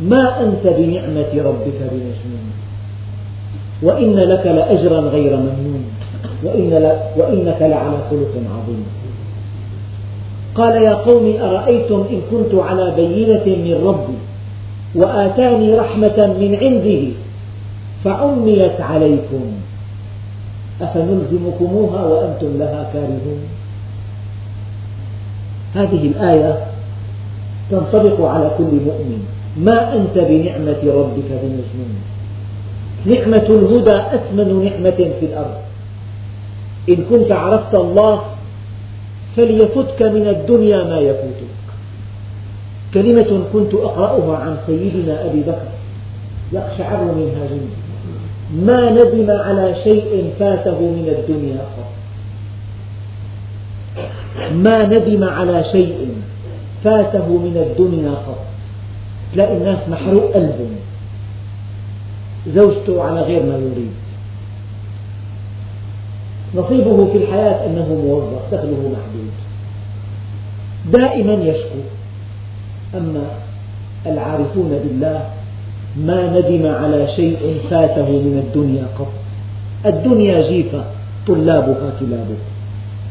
ما أنت بنعمة ربك بمجنون. وإن لك لأجرا غير ممنون. وإن وإنك لعلى خلق عظيم. قال يا قوم أرأيتم إن كنت على بينة من ربي وآتاني رحمة من عنده فعميت عليكم. أفنلزمكموها وأنتم لها كارهون؟ هذه الآية تنطبق على كل مؤمن. ما أنت بنعمة ربك بمجنون. نعمة الهدى أثمن نعمة في الأرض. إن كنت عرفت الله فليفتك من الدنيا ما يفوتك. كلمة كنت أقرأها عن سيدنا أبي بكر يقشعر منها جلدي ما ندم على شيء فاته من الدنيا قط ما ندم على شيء فاته من الدنيا قط تلاقي الناس محروق قلبهم. زوجته على غير ما يريد. نصيبه في الحياة أنه موظف دخله محدود. دائما يشكو. أما العارفون بالله ما ندم على شيء فاته من الدنيا قط. الدنيا جيفة طلابها كلابها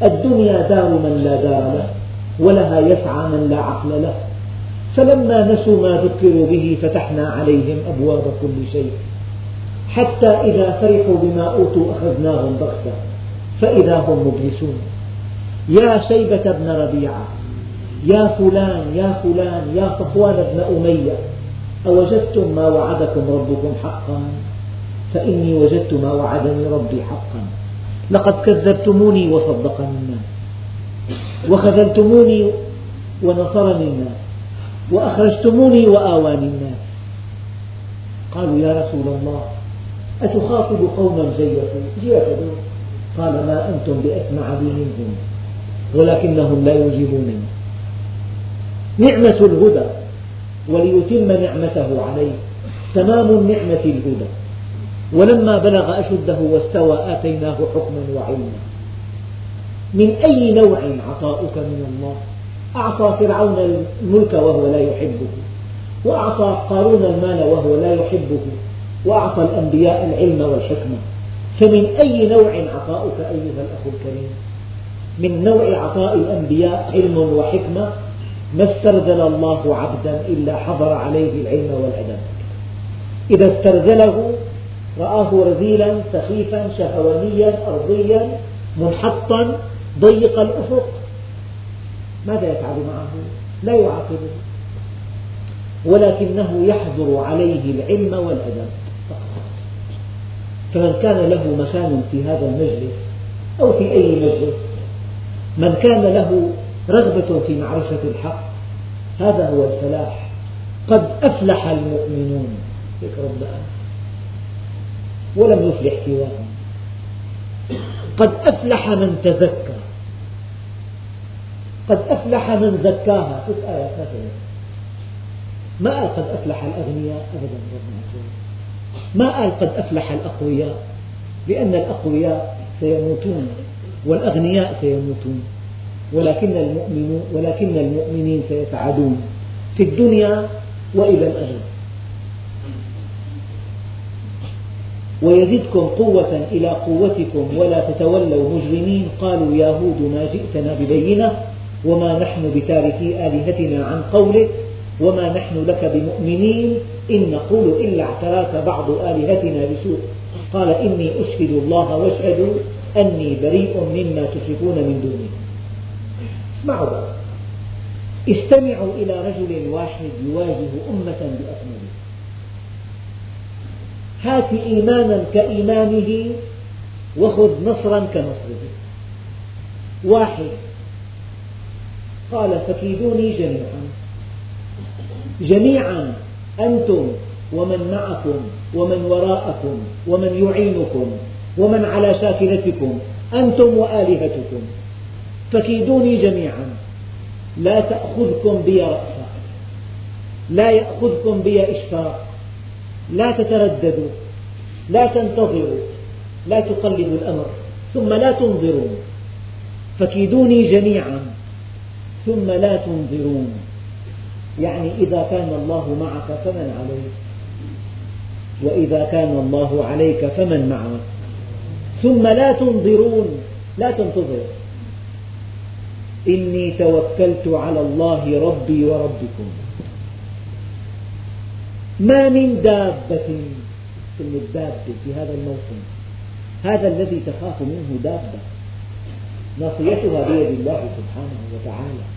الدنيا دار من لا دار له ولها يسعى من لا عقل له. فلما نسوا ما ذكروا به فتحنا عليهم أبواب كل شيء. حتى إذا فرحوا بما أوتوا أخذناهم بغتة. فإذا هم مبلسون. يا شيبة بن ربيعة يا فلان يا فلان يا صفوان بن أمية أوجدتم ما وعدكم ربكم حقا؟ فإني وجدت ما وعدني ربي حقا. لقد كذبتموني وصدقني. الناس وخذلتموني ونصرني. الناس وأخرجتموني وآواني الناس. قالوا يا رسول الله أتخاطب قوما جيفوا؟ قال ما أنتم بأسمع بي منهم ولكنهم لا يجيبونني. نعمة الهدى وليتم نعمته عليه تمام النعمة الهدى. ولما بلغ أشده واستوى آتيناه حكما وعلما. من أي نوع عطاؤك من الله؟ أعطى فرعون الملك وهو لا يحبه وأعطى قارون المال وهو لا يحبه وأعطى الأنبياء العلم والحكمة. فمن أي نوع عطاؤك أيها الأخ الكريم؟ من نوع عطاء الأنبياء علم وحكمة ما استرذل الله عبدا إلا حضر عليه العلم والأدب. إذا استرذله رآه رذيلا سخيفا شهوانيا أرضيا منحطا ضيق الأفق ماذا يفعل معه؟ لا يعاقبه. ولكنه يحضر عليه العلم والأدب فمن كان له مكان في هذا المجلس أو في أي مجلس من كان له رغبة في معرفة الحق هذا هو الفلاح. قد أفلح المؤمنون. ولم يفلح سواهم. قد أفلح من تزكى قد أفلح من زكاها. ست آيات مثلا ما قال قد أفلح الأغنياء؟ أبدا ما قال قد أفلح الأقوياء؟ لأن الأقوياء سيموتون والأغنياء سيموتون. ولكن المؤمنين, ولكن المؤمنين سيسعدون في الدنيا وإلى الأجل ويزدكم قوة إلى قوتكم ولا تتولوا مجرمين. قالوا يا هود ما جئتنا ببينة. وما نحن بتاركي آلهتنا عن قولك وما نحن لك بمؤمنين إن نقول إلا اعتراك بعض آلهتنا بسوء. قال إني أشهد الله واشهدوا أني بريء مما تشركون من دونه. اسمعوا بقى. استمعوا إلى رجل واحد يواجه أمة بأكمله هات إيمانا كإيمانه وخذ نصرا كنصره. واحد قال فكيدوني جميعا. جميعا أنتم ومن معكم ومن وراءكم ومن يعينكم ومن على شاكلتكم أنتم وآلهتكم. فكيدوني جميعا. لا تأخذكم بي رأفة. لا يأخذكم بي إشفاق. لا تترددوا. لا تنتظروا. لا تقلبوا الأمر. ثم لا تنظرون فكيدوني جميعا. ثم لا تنظرون. يعني إذا كان الله معك فمن عليك. وإذا كان الله عليك فمن معك. ثم لا تنظرون. لا تنتظر. إني توكلت على الله ربي وربكم. ما من دابة كلمة دابة في هذا الموسم. هذا الذي تخاف منه دابة. ناصيتها بيد الله سبحانه وتعالى.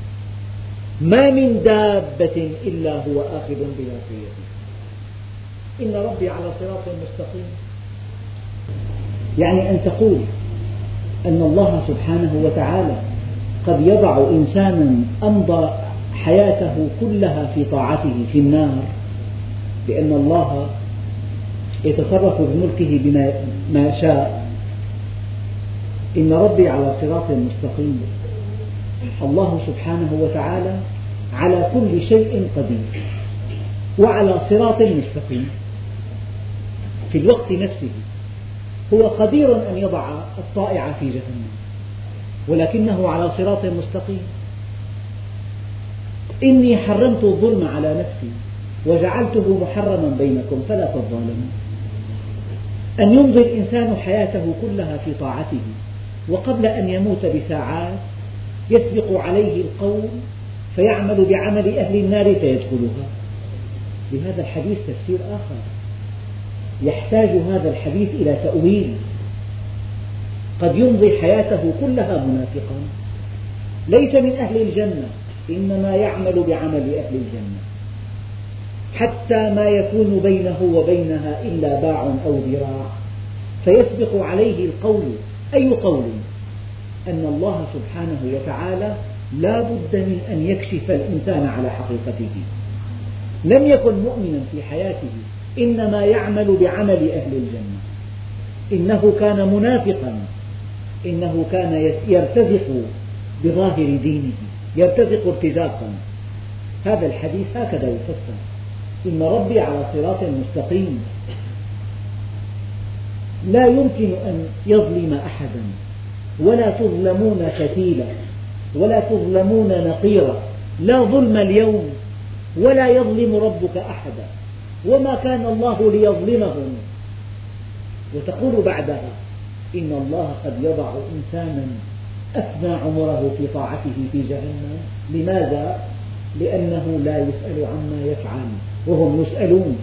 ما من دابة إلا هو آخذ بناصيته. إن ربي على صراط مستقيم. يعني أن تقول أن الله سبحانه وتعالى قد يضع إنسانا أمضى حياته كلها في طاعته في النار لأن الله يتصرف بملكه بما ما شاء. إن ربي على صراط مستقيم. الله سبحانه وتعالى على كل شيء قدير وعلى صراط مستقيم. في الوقت نفسه هو قدير أن يضع الطائع في جهنم ولكنه على صراط مستقيم. إني حرمت الظلم على نفسي وجعلته محرما بينكم فلا تظالموا أن يمضي الإنسان حياته كلها في طاعته وقبل أن يموت بساعات يسبق عليه القول فيعمل بعمل أهل النار فيدخلها. لهذا الحديث تفسير آخر. يحتاج هذا الحديث إلى تأويل. قد يمضي حياته كلها منافقا. ليس من أهل الجنة. إنما يعمل بعمل أهل الجنة. حتى ما يكون بينه وبينها إلا باع أو ذراع. فيسبق عليه القول. أي قول؟ أن الله سبحانه وتعالى لا بد من أن يكشف الإنسان على حقيقته. لم يكن مؤمنا في حياته إنما يعمل بعمل أهل الجنة. إنه كان منافقا. إنه كان يرتزق بظاهر دينه يرتزق ارتزاقا هذا الحديث هكذا يفسر. إن ربي على صراط مستقيم. لا يمكن أن يظلم أحدا. ولا تظلمون فتيلا ولا تظلمون نقيرا لا ظلم اليوم ولا يظلم ربك أحدا وما كان الله ليظلمهم. وتقول بعدها إن الله قد يضع إنسانا أفنى عمره في طاعته في جهنم. لماذا؟ لأنه لا يسأل عما يفعل وهم يسألون.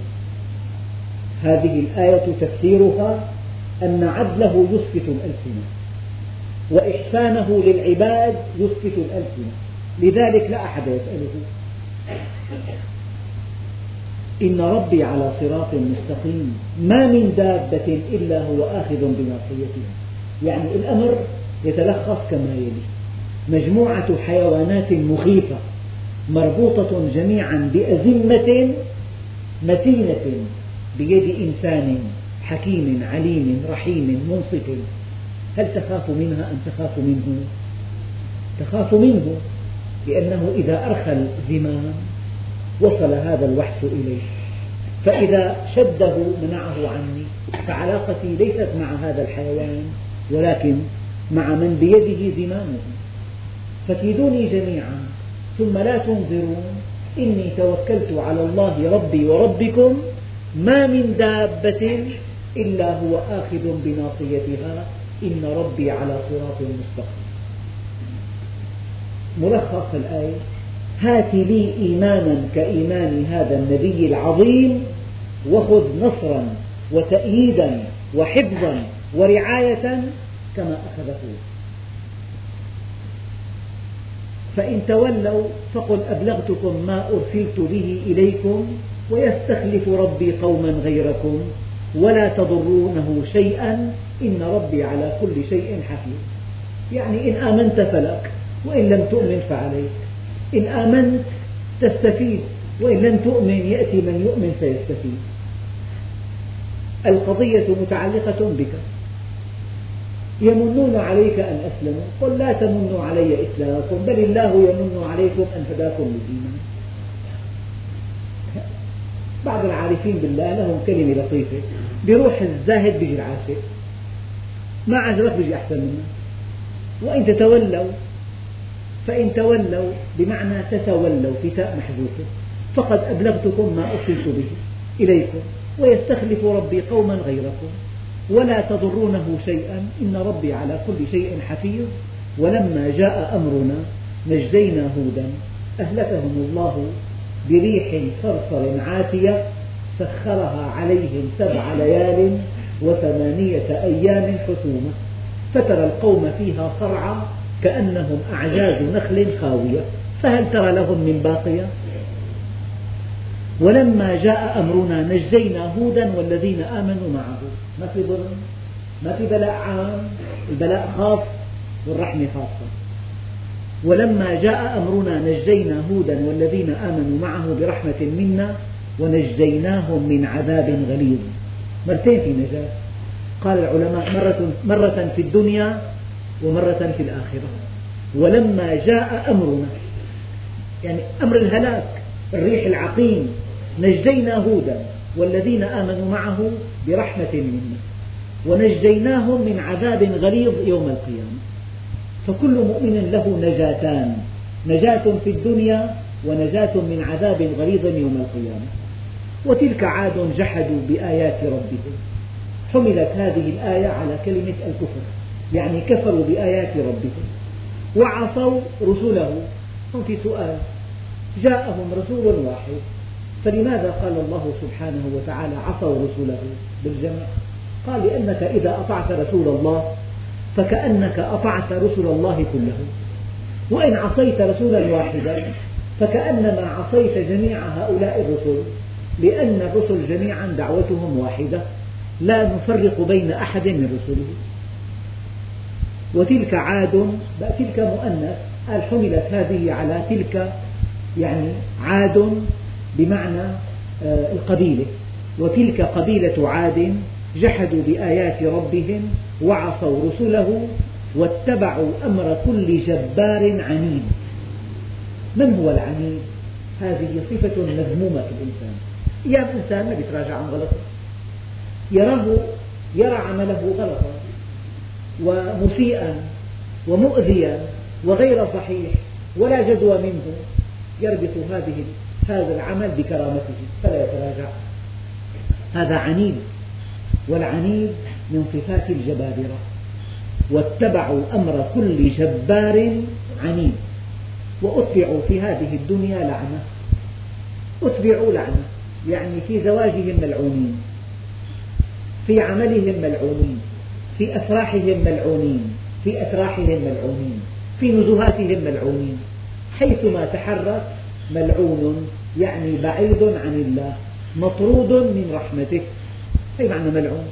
هذه الآية تفسيرها أن عدله يسكت الألسنة. وإحسانه للعباد يسكت الألسنة. لذلك لا أحد يسأله. إن ربي على صراط مستقيم. ما من دابة إلا هو آخذ بناصيتها يعني الأمر يتلخص كما يلي. مجموعة حيوانات مخيفة مربوطة جميعا بأزمة متينة بيد إنسان حكيم عليم رحيم منصف. هل تخاف منها أم تخاف منه؟ تخاف منه لأنه إذا أرخى الزمام وصل هذا الوحش إليه. فإذا شده منعه عني فعلاقتي ليست مع هذا الحيوان ولكن مع من بيده زمامه. فكيدوني جميعا ثم لا تنظرون إني توكلت على الله ربي وربكم ما من دابة إلا هو آخذ بناصيتها. إن ربي على صراط مستقيم. ملخص الآية هات لي إيمانا كإيمان هذا النبي العظيم وخذ نصرا وتأييدا وحفظا ورعاية كما أخذه فإن تولوا فقل أبلغتكم ما أرسلت به إليكم ويستخلف ربي قوما غيركم ولا تضرونه شيئا إن ربي على كل شيء حفيظ. يعني إن آمنت فلك وإن لم تؤمن فعليك. إن آمنت تستفيد وإن لم تؤمن يأتي من يؤمن فيستفيد. القضية متعلقة بك. يمنون عليك أن أسلموا. قل لا تمنوا علي إسلامكم بل الله يمن عليكم أن هداكم للإيمان بعض العارفين بالله لهم كلمة لطيفة. بيروح الزاهد بيجي العاشق ما عجبك بيجي أحسن منه. وإن تتولوا فإن تولوا بمعنى تتولوا في تاء محذوفة فقد أبلغتكم ما أرسلت به إليكم ويستخلف ربي قوما غيركم ولا تضرونه شيئا إن ربي على كل شيء حفيظ. ولما جاء أمرنا نجينا هودا أهلكهم الله بريح صرصر عاتية سخرها عليهم سبع ليال وثمانية أيام حسوما فترى القوم فيها صرعى كأنهم أعجاز نخل خاوية. فهل ترى لهم من باقية؟ ولما جاء أمرنا نجينا هودا والذين آمنوا معه. ما في ضر ما في بلاء عام؟ البلاء خاص والرحمة خاصة. ولما جاء أمرنا نجينا هودا والذين آمنوا معه برحمة منا ونجيناهم من عذاب غليظ. مرتين في نجاة. قال العلماء مرة, مرة في الدنيا ومرة في الآخرة. ولما جاء أمرنا يعني أمر الهلاك الريح العقيم نجينا هودا والذين آمنوا معه برحمة منا ونجيناهم من عذاب غليظ يوم القيامة. فكل مؤمن له نجاتان نجاة في الدنيا ونجاة من عذاب غليظ يوم القيامة. وتلك عاد جحدوا بآيات ربهم. حملت هذه الآية على كلمة الكفر يعني كفروا بآيات ربهم. وعصوا رسله. هم في سؤال. جاءهم رسول واحد. فلماذا قال الله سبحانه وتعالى عصوا رسله بالجمع؟ قال لأنك إذا أطعت رسول الله فكأنك أطعت رسل الله كلهم. وإن عصيت رسولا واحدا فكأنما عصيت جميع هؤلاء الرسل. لأن الرسل جميعا دعوتهم واحدة لا نفرق بين أحد من رسله. وتلك عاد تلك مؤنث قال حملت هذه على تلك يعني عاد بمعنى آه، القبيلة. وتلك قبيلة عاد جحدوا بآيات ربهم وعصوا رسله واتبعوا أمر كل جبار عنيد. من هو العنيد؟ هذه صفة مذمومة في الإنسان. أيام إنسان ما يتراجع عن غلطه. يراه يرى عمله غلطا ومسيئا ومؤذيا وغير صحيح ولا جدوى منه. يربط هذه هذا العمل بكرامته. فلا يتراجع. هذا عنيد والعنيد من صفات الجبابرة. واتبعوا أمر كل جبار عنيد. وأتبعوا في هذه الدنيا لعنة. أتبعوا لعنة. يعني في زواجهم ملعونين في عملهم ملعونين في أفراحهم ملعونين في أتراحهم ملعونين في نزهاتهم ملعونين. حيثما تحرك ملعون يعني بعيد عن الله مطرود من رحمته. أي معنى ملعون؟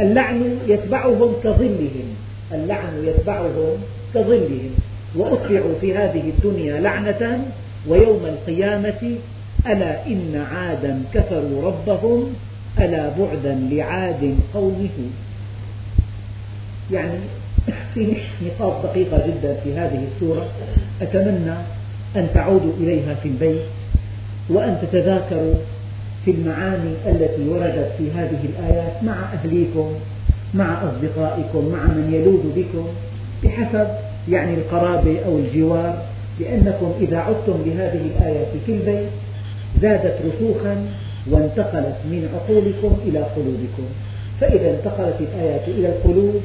اللعن يتبعهم كظلهم اللعن يتبعهم كظلهم. وأتبعوا في هذه الدنيا لعنة ويوم القيامة ألا إن عادا كفروا ربهم ألا بعدا لعاد قوم يعني في نقاط دقيقة جدا في هذه السورة. أتمنى أن تعودوا إليها في البيت وأن تتذاكروا في المعاني التي وردت في هذه الآيات مع أهليكم مع أصدقائكم مع من يلوذ بكم بحسب يعني القرابة أو الجوار لأنكم إذا عدتم لهذه الآية في البيت زادت رسوخا وانتقلت من عقولكم إلى قلوبكم. فإذا انتقلت الآيات إلى القلوب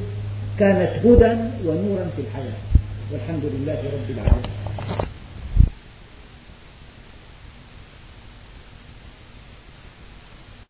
كانت هدى ونورا في الحياة. والحمد لله رب العالمين.